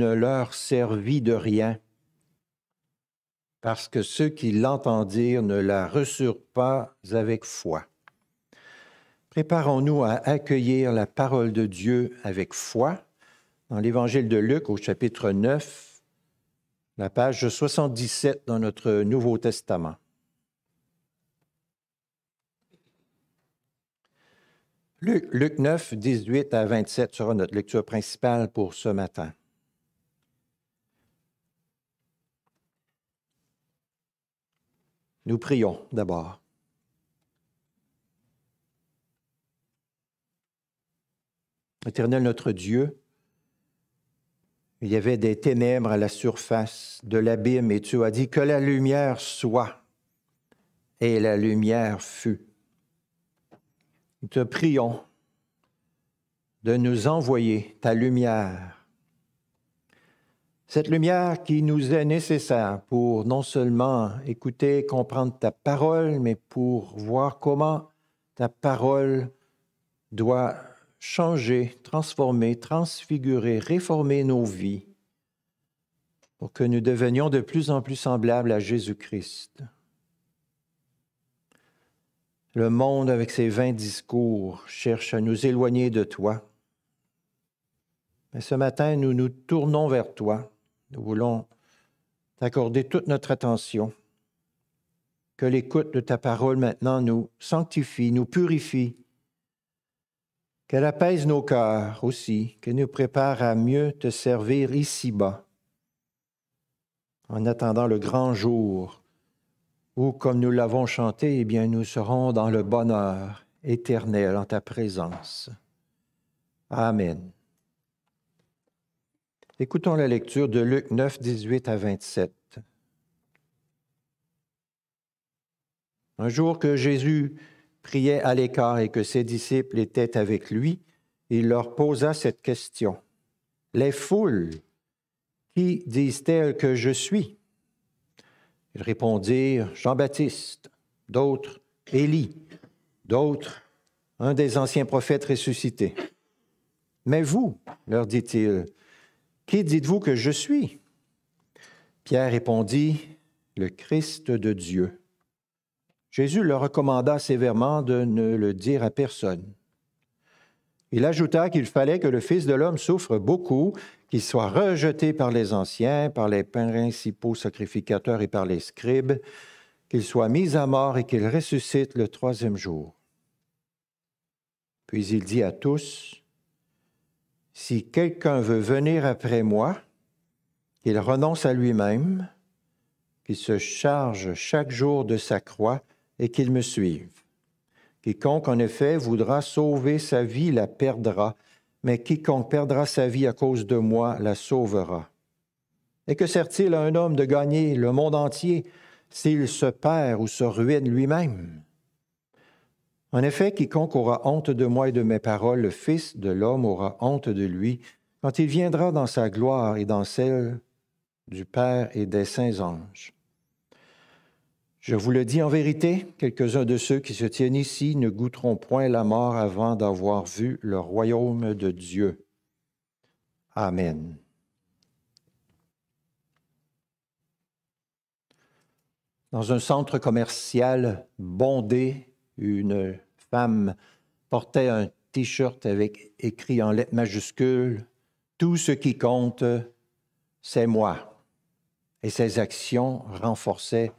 ne leur servit de rien, parce que ceux qui l'entendirent ne la reçurent pas avec foi. Préparons-nous à accueillir la parole de Dieu avec foi. Dans l'Évangile de Luc au chapitre 9, la page 77 dans notre Nouveau Testament. Luc, Luc 9, 18 à 27 sera notre lecture principale pour ce matin. Nous prions d'abord. Éternel notre Dieu, il y avait des ténèbres à la surface de l'abîme et tu as dit que la lumière soit et la lumière fut. Nous te prions de nous envoyer ta lumière. Cette lumière qui nous est nécessaire pour non seulement écouter, comprendre ta parole, mais pour voir comment ta parole doit changer, transformer, transfigurer, réformer nos vies pour que nous devenions de plus en plus semblables à Jésus-Christ. Le monde, avec ses vains discours, cherche à nous éloigner de toi. Mais ce matin, nous nous tournons vers toi. Nous voulons t'accorder toute notre attention. Que l'écoute de ta parole maintenant nous sanctifie, nous purifie, qu'elle apaise nos cœurs aussi, qu'elle nous prépare à mieux te servir ici-bas, en attendant le grand jour où, comme nous l'avons chanté, eh bien, nous serons dans le bonheur éternel en ta présence. Amen. Écoutons la lecture de Luc 9, 18 à 27. Un jour que Jésus priait à l'écart et que ses disciples étaient avec lui, il leur posa cette question. Les foules, qui disent-elles que je suis? Ils répondirent Jean-Baptiste, d'autres Élie, d'autres un des anciens prophètes ressuscités. Mais vous, leur dit-il, qui dites-vous que je suis? Pierre répondit Le Christ de Dieu. Jésus leur recommanda sévèrement de ne le dire à personne. Il ajouta qu'il fallait que le Fils de l'homme souffre beaucoup, qu'il soit rejeté par les anciens, par les principaux sacrificateurs et par les scribes, qu'il soit mis à mort et qu'il ressuscite le troisième jour. Puis il dit à tous, Si quelqu'un veut venir après moi, qu'il renonce à lui-même, qu'il se charge chaque jour de sa croix et qu'il me suive. Quiconque, en effet, voudra sauver sa vie la perdra, mais quiconque perdra sa vie à cause de moi la sauvera. Et que sert-il à un homme de gagner le monde entier s'il se perd ou se ruine lui-même? En effet, quiconque aura honte de moi et de mes paroles, le Fils de l'homme aura honte de lui quand il viendra dans sa gloire et dans celle du Père et des saints anges. Je vous le dis en vérité, quelques-uns de ceux qui se tiennent ici ne goûteront point la mort avant d'avoir vu le royaume de Dieu. Amen. Dans un centre commercial bondé, une femme portait un t-shirt avec écrit en lettres majuscules Tout ce qui compte, c'est moi. Et ses actions renforçaient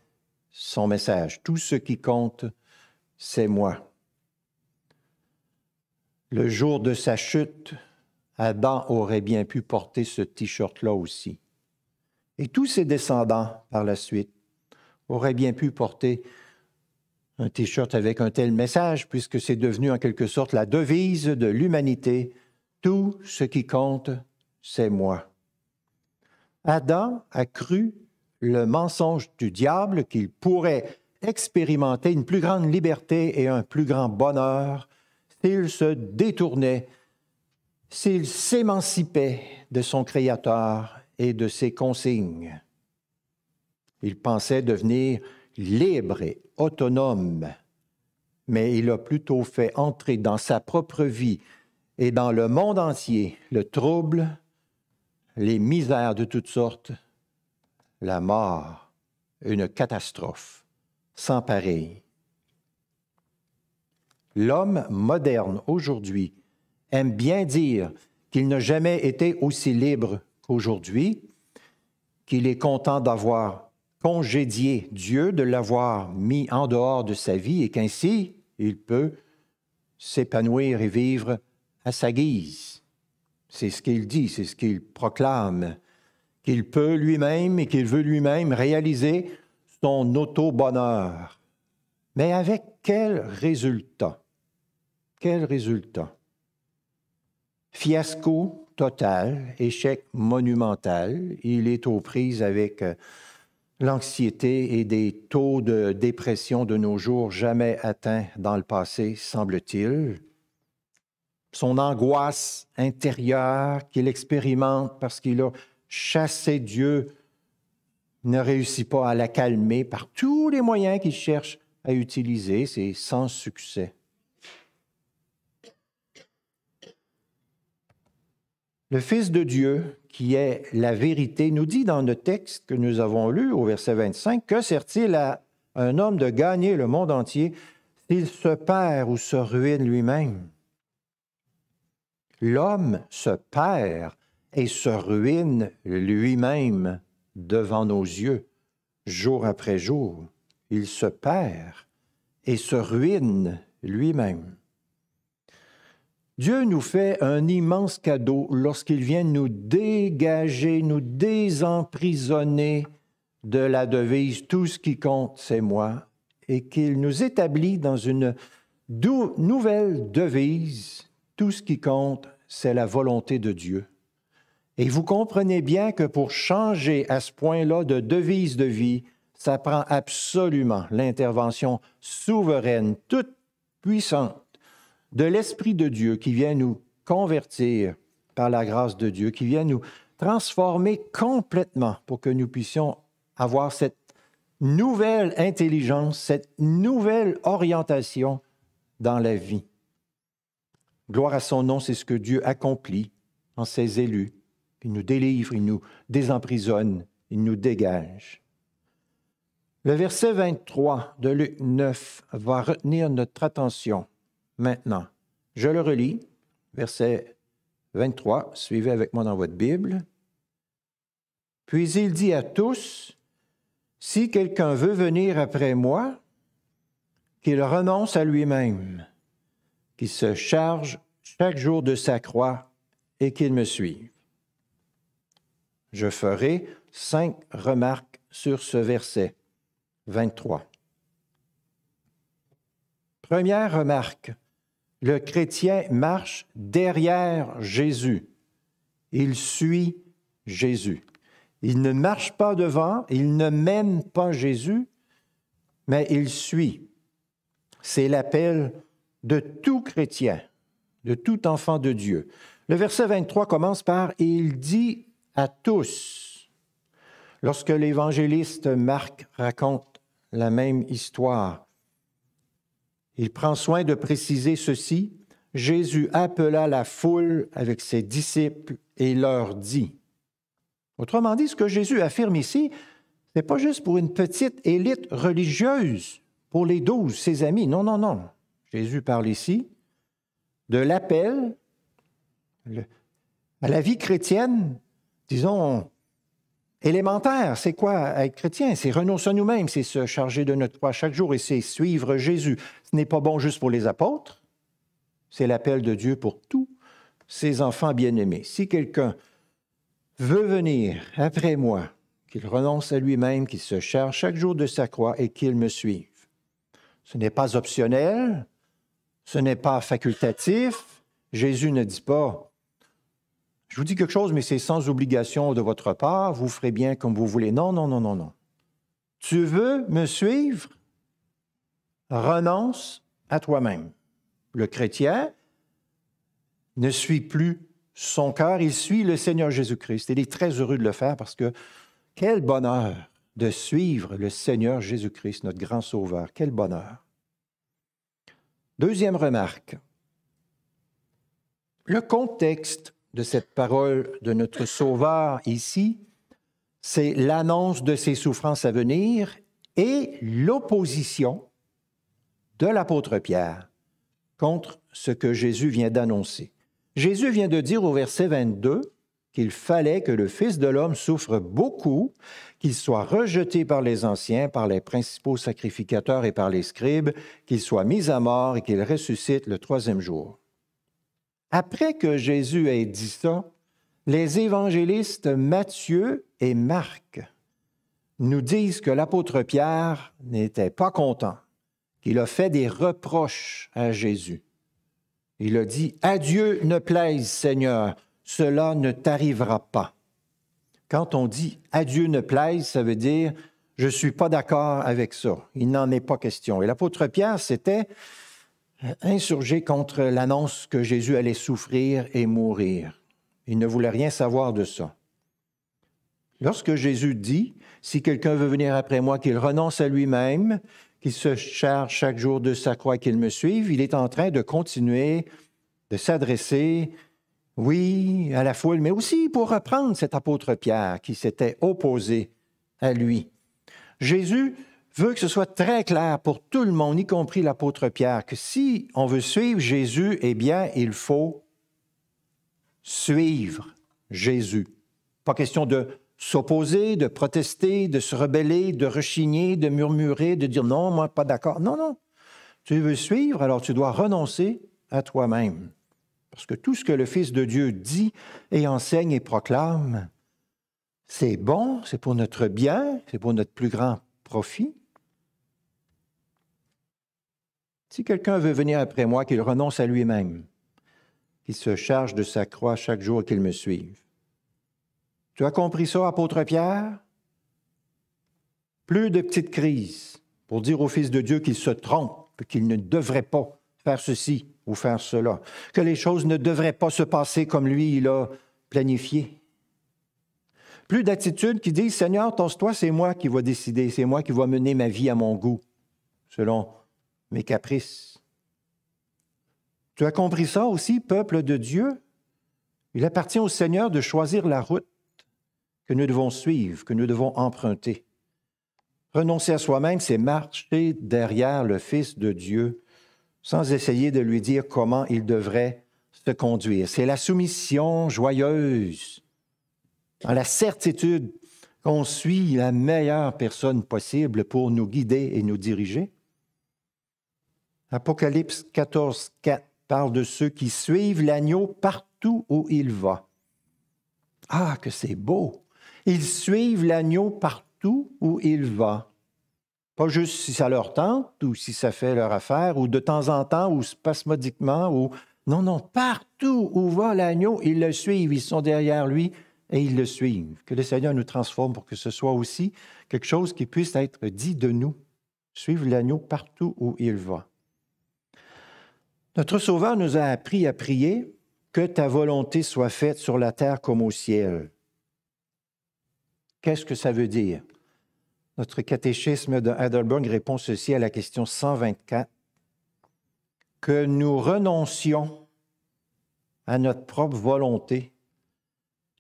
son message. Tout ce qui compte, c'est moi. Le jour de sa chute, Adam aurait bien pu porter ce t-shirt-là aussi. Et tous ses descendants, par la suite, auraient bien pu porter un t-shirt avec un tel message, puisque c'est devenu en quelque sorte la devise de l'humanité. Tout ce qui compte, c'est moi. Adam a cru le mensonge du diable qu'il pourrait expérimenter une plus grande liberté et un plus grand bonheur s'il se détournait, s'il s'émancipait de son Créateur et de ses consignes. Il pensait devenir libre et autonome, mais il a plutôt fait entrer dans sa propre vie et dans le monde entier le trouble, les misères de toutes sortes, la mort, une catastrophe sans pareil. L'homme moderne aujourd'hui aime bien dire qu'il n'a jamais été aussi libre qu'aujourd'hui, qu'il est content d'avoir congédié Dieu, de l'avoir mis en dehors de sa vie et qu'ainsi il peut s'épanouir et vivre à sa guise. C'est ce qu'il dit, c'est ce qu'il proclame, qu'il peut lui-même et qu'il veut lui-même réaliser son auto-bonheur. Mais avec quel résultat? Quel résultat? Fiasco total, échec monumental. Il est aux prises avec euh, l'anxiété et des taux de dépression de nos jours jamais atteints dans le passé, semble-t-il. Son angoisse intérieure qu'il expérimente parce qu'il a chassé Dieu ne réussit pas à la calmer par tous les moyens qu'il cherche à utiliser, c'est sans succès. Le Fils de Dieu, qui est la vérité, nous dit dans le texte que nous avons lu au verset 25, que sert-il à un homme de gagner le monde entier s'il se perd ou se ruine lui-même? L'homme se perd et se ruine lui-même devant nos yeux, jour après jour. Il se perd et se ruine lui-même. Dieu nous fait un immense cadeau lorsqu'il vient nous dégager, nous désemprisonner de la devise Tout ce qui compte, c'est moi, et qu'il nous établit dans une nouvelle devise Tout ce qui compte, c'est la volonté de Dieu. Et vous comprenez bien que pour changer à ce point-là de devise de vie, ça prend absolument l'intervention souveraine, toute puissante de l'Esprit de Dieu qui vient nous convertir par la grâce de Dieu, qui vient nous transformer complètement pour que nous puissions avoir cette nouvelle intelligence, cette nouvelle orientation dans la vie. Gloire à son nom, c'est ce que Dieu accomplit en ses élus. Il nous délivre, il nous désemprisonne, il nous dégage. Le verset 23 de Luc 9 va retenir notre attention maintenant. Je le relis, verset 23, suivez avec moi dans votre Bible. Puis il dit à tous, si quelqu'un veut venir après moi, qu'il renonce à lui-même, qu'il se charge chaque jour de sa croix et qu'il me suive. Je ferai cinq remarques sur ce verset 23. Première remarque, le chrétien marche derrière Jésus. Il suit Jésus. Il ne marche pas devant, il ne mène pas Jésus, mais il suit. C'est l'appel de tout chrétien, de tout enfant de Dieu. Le verset 23 commence par Il dit à tous. Lorsque l'évangéliste Marc raconte la même histoire, il prend soin de préciser ceci. Jésus appela la foule avec ses disciples et leur dit. Autrement dit, ce que Jésus affirme ici, ce n'est pas juste pour une petite élite religieuse, pour les douze, ses amis. Non, non, non. Jésus parle ici de l'appel à la vie chrétienne disons, élémentaire. C'est quoi? Être chrétien? C'est renoncer à nous-mêmes, c'est se charger de notre croix chaque jour et c'est suivre Jésus. Ce n'est pas bon juste pour les apôtres, c'est l'appel de Dieu pour tous ses enfants bien-aimés. Si quelqu'un veut venir après moi, qu'il renonce à lui-même, qu'il se charge chaque jour de sa croix et qu'il me suive. Ce n'est pas optionnel, ce n'est pas facultatif. Jésus ne dit pas je vous dis quelque chose, mais c'est sans obligation de votre part, vous ferez bien comme vous voulez. Non, non, non, non, non. Tu veux me suivre? Renonce à toi-même. Le chrétien ne suit plus son cœur, il suit le Seigneur Jésus-Christ. Il est très heureux de le faire parce que quel bonheur de suivre le Seigneur Jésus-Christ, notre grand Sauveur. Quel bonheur. Deuxième remarque. Le contexte de cette parole de notre Sauveur ici, c'est l'annonce de ses souffrances à venir et l'opposition de l'apôtre Pierre contre ce que Jésus vient d'annoncer. Jésus vient de dire au verset 22 qu'il fallait que le Fils de l'homme souffre beaucoup, qu'il soit rejeté par les anciens, par les principaux sacrificateurs et par les scribes, qu'il soit mis à mort et qu'il ressuscite le troisième jour. Après que Jésus ait dit ça, les évangélistes Matthieu et Marc nous disent que l'apôtre Pierre n'était pas content, qu'il a fait des reproches à Jésus. Il a dit, Adieu ne plaise, Seigneur, cela ne t'arrivera pas. Quand on dit Adieu ne plaise, ça veut dire je ne suis pas d'accord avec ça. Il n'en est pas question. Et l'apôtre Pierre s'était insurgé contre l'annonce que Jésus allait souffrir et mourir. Il ne voulait rien savoir de ça. Lorsque Jésus dit, si quelqu'un veut venir après moi, qu'il renonce à lui-même, qu'il se charge chaque jour de sa croix, qu'il me suive, il est en train de continuer de s'adresser, oui, à la foule, mais aussi pour reprendre cet apôtre Pierre qui s'était opposé à lui. Jésus veut que ce soit très clair pour tout le monde, y compris l'apôtre Pierre, que si on veut suivre Jésus, eh bien, il faut suivre Jésus. Pas question de s'opposer, de protester, de se rebeller, de rechigner, de murmurer, de dire non, moi, pas d'accord. Non, non. Tu veux suivre, alors tu dois renoncer à toi-même. Parce que tout ce que le Fils de Dieu dit et enseigne et proclame, c'est bon, c'est pour notre bien, c'est pour notre plus grand profit. Si quelqu'un veut venir après moi, qu'il renonce à lui-même, qu'il se charge de sa croix chaque jour qu'il me suive. Tu as compris ça, apôtre Pierre? Plus de petites crises pour dire au Fils de Dieu qu'il se trompe, qu'il ne devrait pas faire ceci ou faire cela, que les choses ne devraient pas se passer comme lui, il a planifié. Plus d'attitudes qui disent, Seigneur, toi c'est moi qui vais décider, c'est moi qui vais mener ma vie à mon goût, selon mes caprices. Tu as compris ça aussi, peuple de Dieu? Il appartient au Seigneur de choisir la route que nous devons suivre, que nous devons emprunter. Renoncer à soi-même, c'est marcher derrière le Fils de Dieu sans essayer de lui dire comment il devrait se conduire. C'est la soumission joyeuse, dans la certitude qu'on suit la meilleure personne possible pour nous guider et nous diriger. Apocalypse 14, 4 parle de ceux qui suivent l'agneau partout où il va. Ah, que c'est beau! Ils suivent l'agneau partout où il va. Pas juste si ça leur tente ou si ça fait leur affaire ou de temps en temps ou spasmodiquement ou... Non, non, partout où va l'agneau, ils le suivent, ils sont derrière lui et ils le suivent. Que le Seigneur nous transforme pour que ce soit aussi quelque chose qui puisse être dit de nous. Suivre l'agneau partout où il va. Notre Sauveur nous a appris à prier que ta volonté soit faite sur la terre comme au ciel. Qu'est-ce que ça veut dire? Notre catéchisme de Heidelberg répond ceci à la question 124. Que nous renoncions à notre propre volonté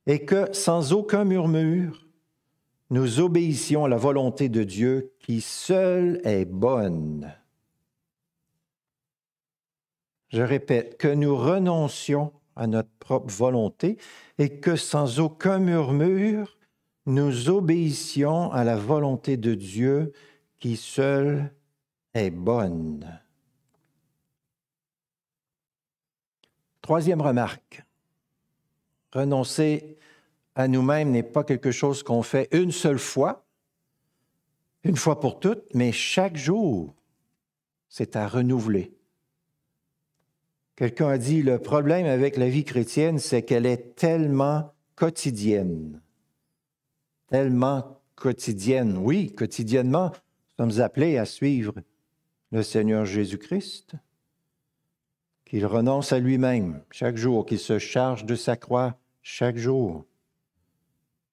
et que, sans aucun murmure, nous obéissions à la volonté de Dieu qui seule est bonne. Je répète, que nous renoncions à notre propre volonté et que sans aucun murmure, nous obéissions à la volonté de Dieu qui seule est bonne. Troisième remarque, renoncer à nous-mêmes n'est pas quelque chose qu'on fait une seule fois, une fois pour toutes, mais chaque jour, c'est à renouveler. Quelqu'un a dit, le problème avec la vie chrétienne, c'est qu'elle est tellement quotidienne tellement quotidienne. Oui, quotidiennement, nous sommes appelés à suivre le Seigneur Jésus-Christ, qu'il renonce à lui-même chaque jour, qu'il se charge de sa croix chaque jour,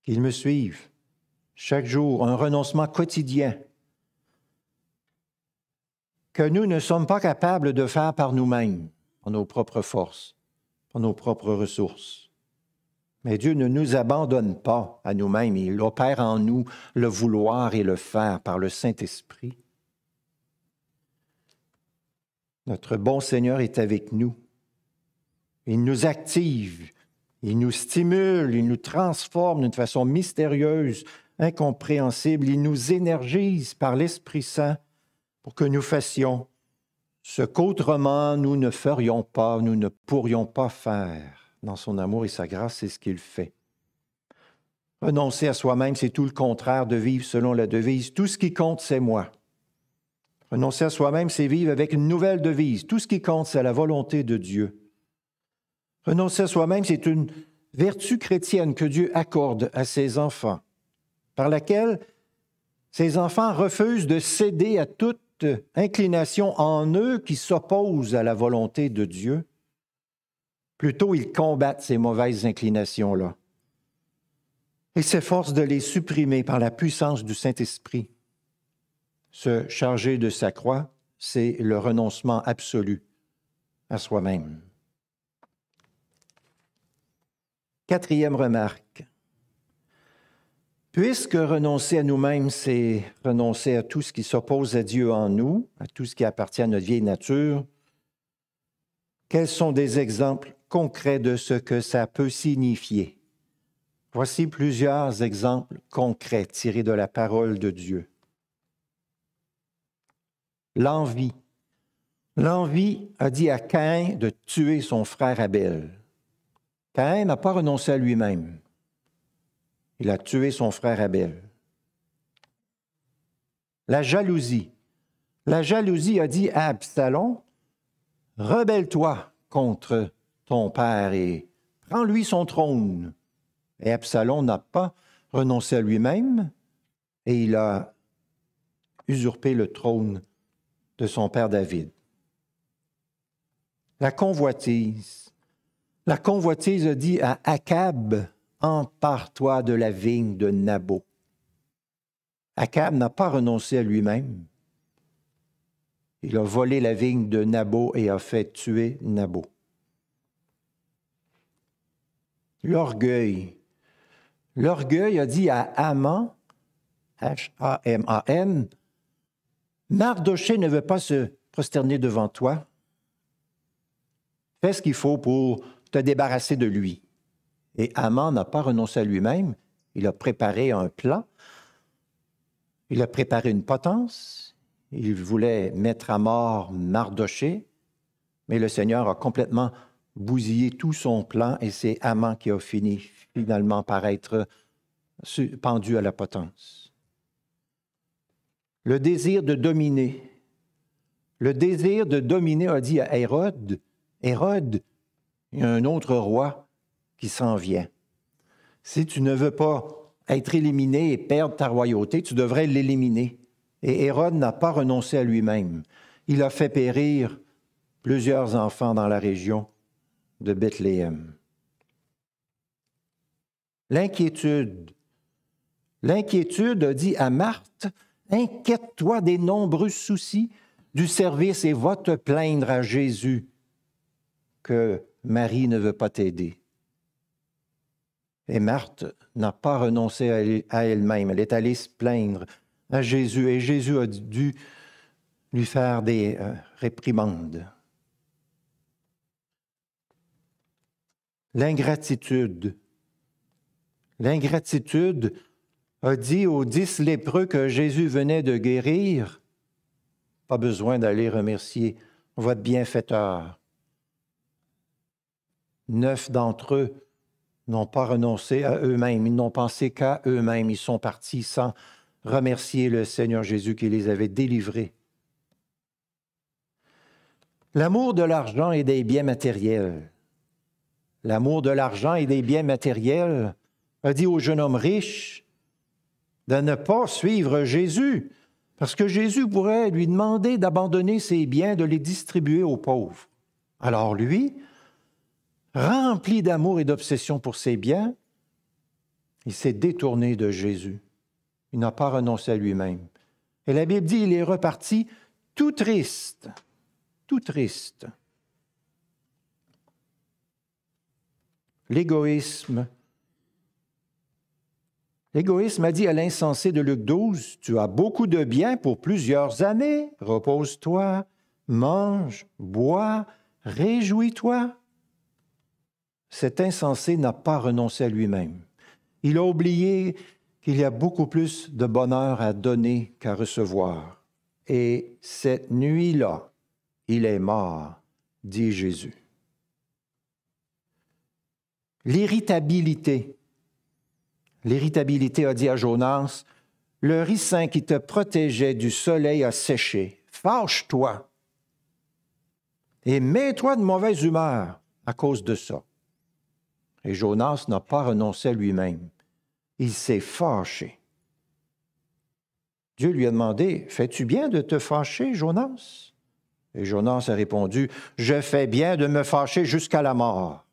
qu'il me suive chaque jour, un renoncement quotidien que nous ne sommes pas capables de faire par nous-mêmes, nos propres forces, par nos propres ressources. Mais Dieu ne nous abandonne pas à nous-mêmes. Il opère en nous le vouloir et le faire par le Saint-Esprit. Notre bon Seigneur est avec nous. Il nous active, il nous stimule, il nous transforme d'une façon mystérieuse, incompréhensible. Il nous énergise par l'Esprit Saint pour que nous fassions ce qu'autrement nous ne ferions pas, nous ne pourrions pas faire dans son amour et sa grâce, c'est ce qu'il fait. Renoncer à soi-même, c'est tout le contraire de vivre selon la devise Tout ce qui compte, c'est moi. Renoncer à soi-même, c'est vivre avec une nouvelle devise. Tout ce qui compte, c'est la volonté de Dieu. Renoncer à soi-même, c'est une vertu chrétienne que Dieu accorde à ses enfants, par laquelle ses enfants refusent de céder à toute inclination en eux qui s'oppose à la volonté de Dieu Plutôt, ils combattent ces mauvaises inclinations-là et s'efforcent de les supprimer par la puissance du Saint-Esprit. Se charger de sa croix, c'est le renoncement absolu à soi-même. Quatrième remarque. Puisque renoncer à nous-mêmes, c'est renoncer à tout ce qui s'oppose à Dieu en nous, à tout ce qui appartient à notre vieille nature, quels sont des exemples concret de ce que ça peut signifier? Voici plusieurs exemples concrets tirés de la parole de Dieu. L'envie. L'envie a dit à Caïn de tuer son frère Abel. Caïn n'a pas renoncé à lui-même. Il a tué son frère Abel. La jalousie. La jalousie a dit à Absalom, rebelle-toi contre ton père et prends-lui son trône. Et Absalom n'a pas renoncé à lui-même et il a usurpé le trône de son père David. La convoitise. La convoitise a dit à Akab, empare-toi de la vigne de Nabot. Akab n'a pas renoncé à lui-même. Il a volé la vigne de Nabot et a fait tuer Nabot. L'orgueil. L'orgueil a dit à Haman, H-A-M-A-N, Mardoché ne veut pas se prosterner devant toi. Fais ce qu'il faut pour te débarrasser de lui. Et Haman n'a pas renoncé à lui-même. Il a préparé un plan. Il a préparé une potence. Il voulait mettre à mort Mardoché, mais le Seigneur a complètement bousillé tout son plan et c'est Amant qui a fini finalement par être pendu à la potence. Le désir de dominer. Le désir de dominer a dit à Hérode, Hérode, il y a un autre roi qui s'en vient. Si tu ne veux pas être éliminé et perdre ta royauté, tu devrais l'éliminer. Et Hérode n'a pas renoncé à lui-même. Il a fait périr plusieurs enfants dans la région de Bethléem. L'inquiétude. L'inquiétude a dit à Marthe, Inquiète-toi des nombreux soucis du service et va te plaindre à Jésus que Marie ne veut pas t'aider. Et Marthe n'a pas renoncé à elle-même, elle est allée se plaindre à Jésus et Jésus a dû lui faire des euh, réprimandes. l'ingratitude. L'ingratitude a dit aux dix lépreux que Jésus venait de guérir, pas besoin d'aller remercier votre bienfaiteur. Neuf d'entre eux n'ont pas renoncé à eux-mêmes, ils n'ont pensé qu'à eux-mêmes, ils sont partis sans remercier le Seigneur Jésus qui les avait délivrés. L'amour de l'argent et des biens matériels l'amour de l'argent et des biens matériels, a dit au jeune homme riche de ne pas suivre Jésus, parce que Jésus pourrait lui demander d'abandonner ses biens, de les distribuer aux pauvres. Alors lui, rempli d'amour et d'obsession pour ses biens, il s'est détourné de Jésus. Il n'a pas renoncé à lui-même. Et la Bible dit, il est reparti tout triste, tout triste. l'égoïsme L'égoïsme a dit à l'insensé de Luc 12, Tu as beaucoup de biens pour plusieurs années, repose-toi, mange, bois, réjouis-toi. Cet insensé n'a pas renoncé à lui-même. Il a oublié qu'il y a beaucoup plus de bonheur à donner qu'à recevoir. Et cette nuit-là, il est mort, dit Jésus. L'irritabilité. L'irritabilité a dit à Jonas, le ricin qui te protégeait du soleil a séché. Fâche-toi et mets-toi de mauvaise humeur à cause de ça. Et Jonas n'a pas renoncé à lui-même. Il s'est fâché. Dieu lui a demandé, Fais-tu bien de te fâcher, Jonas Et Jonas a répondu, Je fais bien de me fâcher jusqu'à la mort.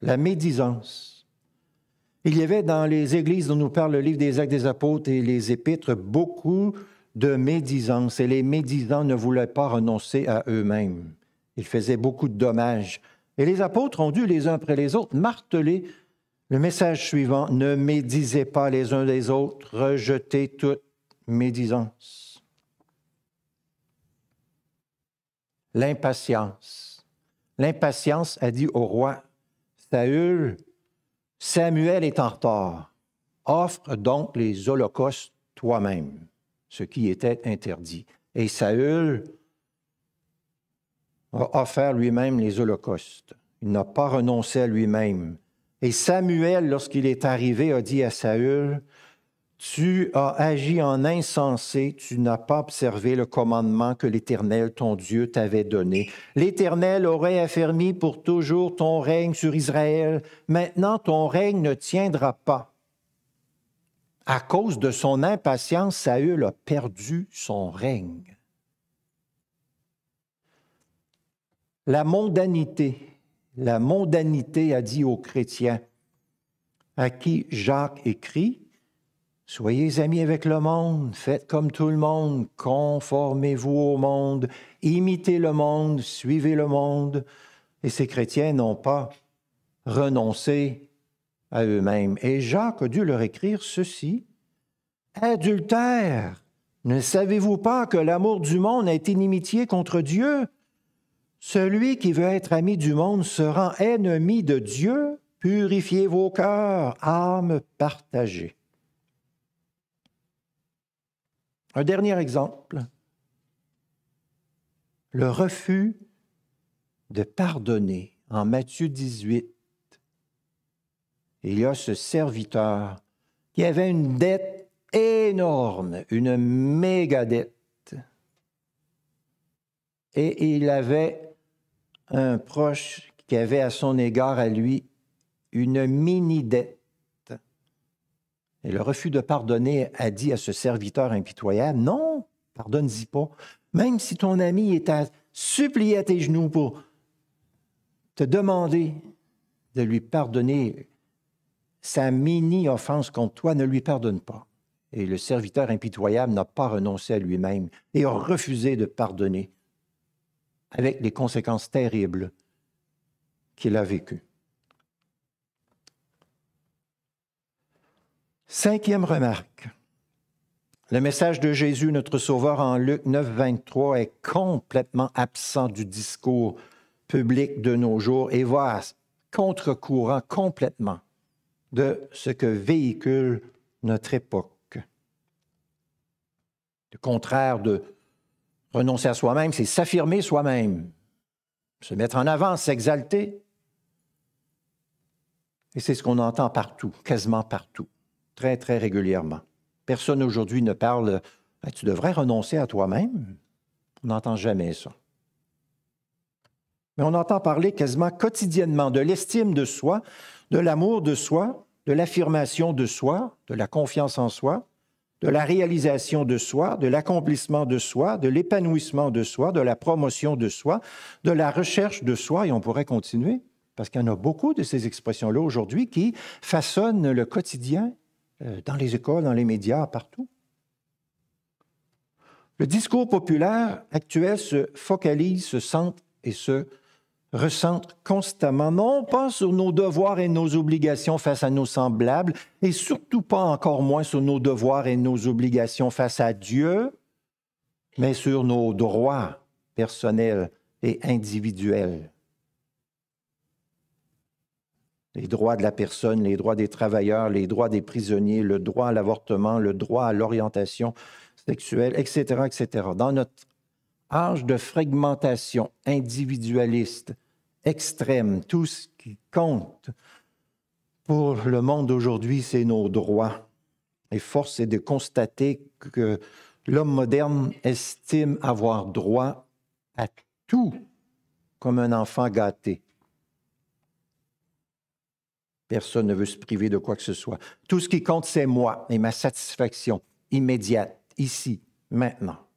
La médisance. Il y avait dans les églises dont nous parle le livre des Actes des Apôtres et les Épîtres beaucoup de médisance, et les médisants ne voulaient pas renoncer à eux-mêmes. Ils faisaient beaucoup de dommages. Et les apôtres ont dû les uns après les autres marteler le message suivant, ne médisez pas les uns des autres, rejetez toute médisance. L'impatience. L'impatience a dit au roi Saül, Samuel est en retard. Offre donc les holocaustes toi-même, ce qui était interdit. Et Saül a offert lui-même les holocaustes. Il n'a pas renoncé à lui-même. Et Samuel, lorsqu'il est arrivé, a dit à Saül, Tu as agi en insensé, tu n'as pas observé le commandement que l'Éternel, ton Dieu, t'avait donné. L'Éternel aurait affermi pour toujours ton règne sur Israël. Maintenant, ton règne ne tiendra pas. À cause de son impatience, Saül a perdu son règne. La mondanité. La mondanité a dit aux chrétiens, à qui Jacques écrit, Soyez amis avec le monde, faites comme tout le monde, conformez-vous au monde, imitez le monde, suivez le monde. Et ces chrétiens n'ont pas renoncé à eux-mêmes. Et Jacques a dû leur écrire ceci. Adultère, ne savez-vous pas que l'amour du monde est inimitié contre Dieu? Celui qui veut être ami du monde se rend ennemi de Dieu. Purifiez vos cœurs, âmes partagées. Un dernier exemple. Le refus de pardonner. En Matthieu 18, il y a ce serviteur qui avait une dette énorme, une méga dette. Et il avait un proche qui avait à son égard à lui une mini-dette. Et le refus de pardonner a dit à ce serviteur impitoyable, non, pardonne-y pas. Même si ton ami est à supplier à tes genoux pour te demander de lui pardonner sa mini-offense contre toi, ne lui pardonne pas. Et le serviteur impitoyable n'a pas renoncé à lui-même et a refusé de pardonner avec les conséquences terribles qu'il a vécues. Cinquième remarque. Le message de Jésus, notre Sauveur, en Luc 9, 23, est complètement absent du discours public de nos jours et va contre-courant complètement de ce que véhicule notre époque. Le contraire de Renoncer à soi-même, c'est s'affirmer soi-même, se mettre en avant, s'exalter. Et c'est ce qu'on entend partout, quasiment partout, très, très régulièrement. Personne aujourd'hui ne parle Tu devrais renoncer à toi-même. On n'entend jamais ça. Mais on entend parler quasiment quotidiennement de l'estime de soi, de l'amour de soi, de l'affirmation de soi, de la confiance en soi, de la réalisation de soi, de l'accomplissement de soi, de l'épanouissement de soi, de la promotion de soi, de la recherche de soi, et on pourrait continuer, parce qu'il y en a beaucoup de ces expressions-là aujourd'hui qui façonnent le quotidien euh, dans les écoles, dans les médias, partout. Le discours populaire actuel se focalise, se centre et se recentre constamment, non pas sur nos devoirs et nos obligations face à nos semblables, et surtout pas encore moins sur nos devoirs et nos obligations face à Dieu, mais sur nos droits personnels et individuels. Les droits de la personne, les droits des travailleurs, les droits des prisonniers, le droit à l'avortement, le droit à l'orientation sexuelle, etc., etc. Dans notre âge de fragmentation individualiste extrême, tout ce qui compte pour le monde d'aujourd'hui, c'est nos droits. Et force est de constater que l'homme moderne estime avoir droit à tout comme un enfant gâté. Personne ne veut se priver de quoi que ce soit. Tout ce qui compte, c'est moi et ma satisfaction immédiate, ici, maintenant.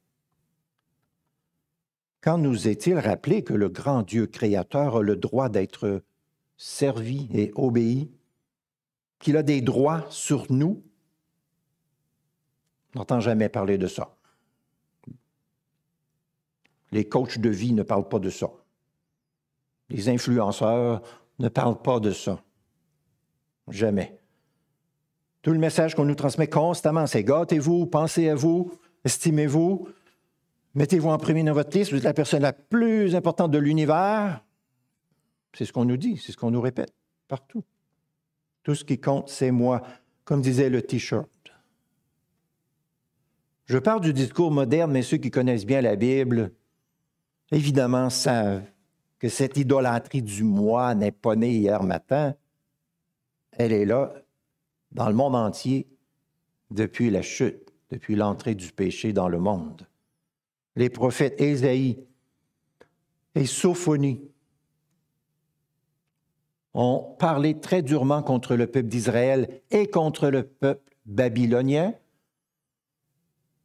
Quand nous est-il rappelé que le grand Dieu créateur a le droit d'être servi et obéi, qu'il a des droits sur nous? On n'entend jamais parler de ça. Les coachs de vie ne parlent pas de ça. Les influenceurs ne parlent pas de ça. Jamais. Tout le message qu'on nous transmet constamment, c'est gâtez-vous, pensez à vous, estimez-vous, Mettez-vous en premier dans votre liste, vous êtes la personne la plus importante de l'univers. C'est ce qu'on nous dit, c'est ce qu'on nous répète partout. Tout ce qui compte, c'est moi, comme disait le T-shirt. Je parle du discours moderne, mais ceux qui connaissent bien la Bible, évidemment, savent que cette idolâtrie du moi n'est pas née hier matin. Elle est là dans le monde entier depuis la chute, depuis l'entrée du péché dans le monde les prophètes Ésaïe et Sophonie ont parlé très durement contre le peuple d'Israël et contre le peuple babylonien,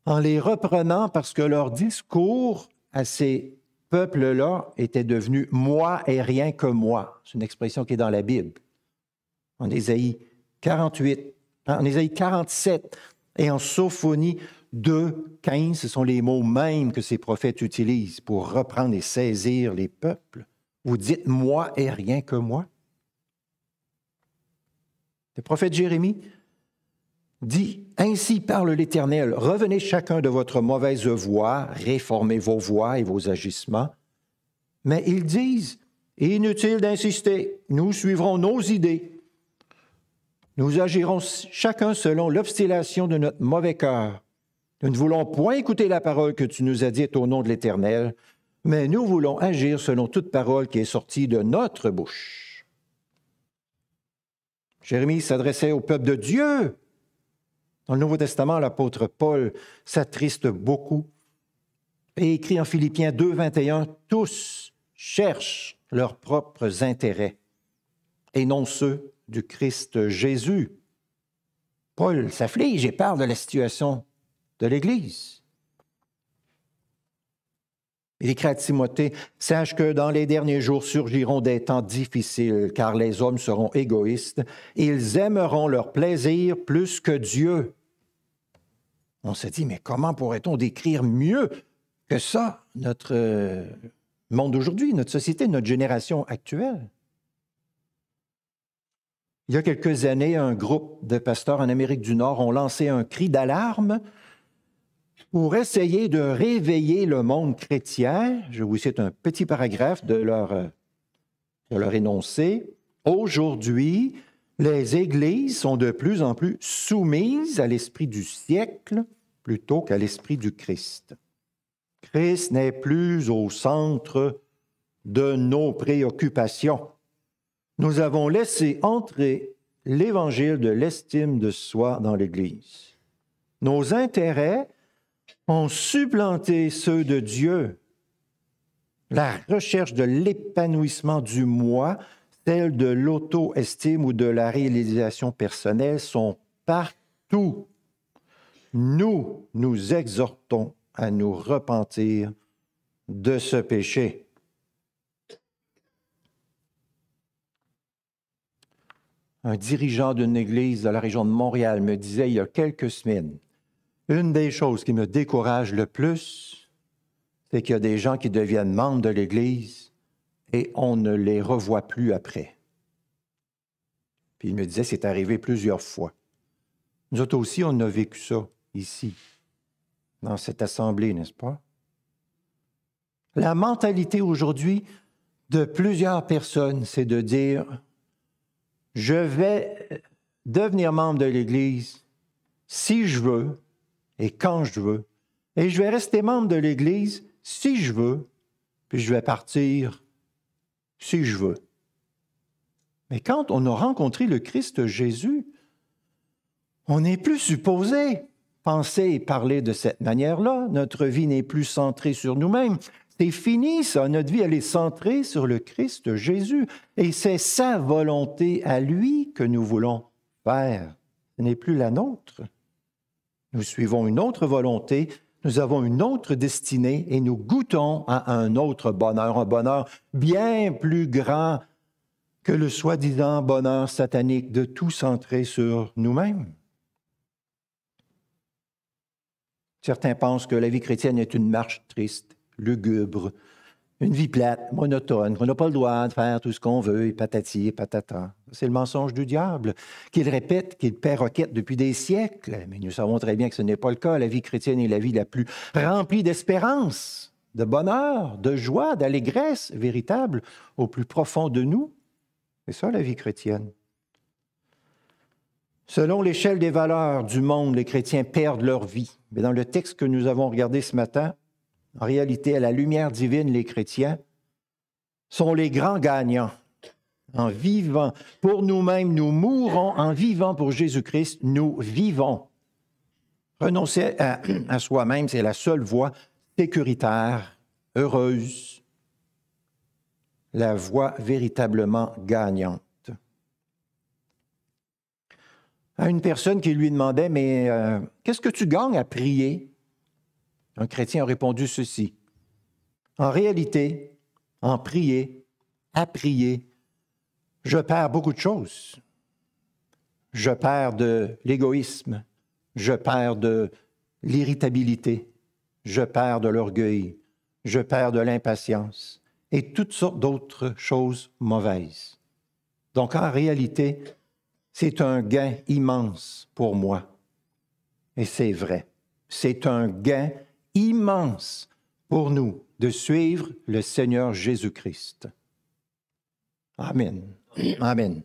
en les reprenant parce que leur discours à ces peuples-là était devenu moi et rien que moi. C'est une expression qui est dans la Bible. En Ésaïe 48, en Ésaïe 47 et en Sophonie, 2, 15, ce sont les mots mêmes que ces prophètes utilisent pour reprendre et saisir les peuples. Vous dites moi et rien que moi. Le prophète Jérémie dit, Ainsi parle l'Éternel, revenez chacun de votre mauvaise voie, réformez vos voies et vos agissements. Mais ils disent, Inutile d'insister, nous suivrons nos idées. Nous agirons chacun selon l'obstination de notre mauvais cœur. Nous ne voulons point écouter la parole que tu nous as dite au nom de l'Éternel, mais nous voulons agir selon toute parole qui est sortie de notre bouche. Jérémie s'adressait au peuple de Dieu. Dans le Nouveau Testament, l'apôtre Paul s'attriste beaucoup et écrit en Philippiens 2, 21, Tous cherchent leurs propres intérêts et non ceux du Christ Jésus. Paul s'afflige et parle de la situation de l'Église. Il écrit à Timothée, Sache que dans les derniers jours surgiront des temps difficiles, car les hommes seront égoïstes, ils aimeront leur plaisir plus que Dieu. On se dit, mais comment pourrait-on décrire mieux que ça notre euh, monde d'aujourd'hui, notre société, notre génération actuelle? Il y a quelques années, un groupe de pasteurs en Amérique du Nord ont lancé un cri d'alarme pour essayer de réveiller le monde chrétien, je vous cite un petit paragraphe de leur, de leur énoncé. Aujourd'hui, les églises sont de plus en plus soumises à l'esprit du siècle plutôt qu'à l'esprit du Christ. Christ n'est plus au centre de nos préoccupations. Nous avons laissé entrer l'évangile de l'estime de soi dans l'Église. Nos intérêts ont supplanté ceux de Dieu. La recherche de l'épanouissement du moi, celle de l'auto-estime ou de la réalisation personnelle sont partout. Nous nous exhortons à nous repentir de ce péché. Un dirigeant d'une église de la région de Montréal me disait il y a quelques semaines, une des choses qui me décourage le plus, c'est qu'il y a des gens qui deviennent membres de l'Église et on ne les revoit plus après. Puis il me disait, c'est arrivé plusieurs fois. Nous autres aussi, on a vécu ça ici, dans cette assemblée, n'est-ce pas? La mentalité aujourd'hui de plusieurs personnes, c'est de dire, je vais devenir membre de l'Église si je veux et quand je veux, et je vais rester membre de l'Église si je veux, puis je vais partir si je veux. Mais quand on a rencontré le Christ Jésus, on n'est plus supposé penser et parler de cette manière-là. Notre vie n'est plus centrée sur nous-mêmes. C'est fini, ça. Notre vie, elle est centrée sur le Christ Jésus. Et c'est sa volonté à lui que nous voulons faire. Ce n'est plus la nôtre. Nous suivons une autre volonté, nous avons une autre destinée et nous goûtons à un autre bonheur, un bonheur bien plus grand que le soi-disant bonheur satanique de tout centrer sur nous-mêmes. Certains pensent que la vie chrétienne est une marche triste, lugubre, une vie plate, monotone, qu'on n'a pas le droit de faire tout ce qu'on veut, et patati et patata. C'est le mensonge du diable, qu'il répète, qu'il perroquette depuis des siècles. Mais nous savons très bien que ce n'est pas le cas. La vie chrétienne est la vie la plus remplie d'espérance, de bonheur, de joie, d'allégresse véritable au plus profond de nous. C'est ça la vie chrétienne. Selon l'échelle des valeurs du monde, les chrétiens perdent leur vie. Mais dans le texte que nous avons regardé ce matin, en réalité, à la lumière divine, les chrétiens sont les grands gagnants. En vivant pour nous-mêmes, nous mourons. En vivant pour Jésus-Christ, nous vivons. Renoncer à, soi-même, c'est la seule voie sécuritaire, heureuse, la voie véritablement gagnante. à une personne qui lui demandait, mais euh, qu'est-ce que tu gagnes à prier? Un chrétien a répondu ceci. En réalité, en prier, à prier, je perds beaucoup de choses. Je perds de l'égoïsme, je perds de l'irritabilité, je perds de l'orgueil, je perds de l'impatience et toutes sortes d'autres choses mauvaises. Donc en réalité, c'est un gain immense pour moi. Et c'est vrai. C'est un gain immense pour nous de suivre le Seigneur Jésus-Christ. Amen. Amen.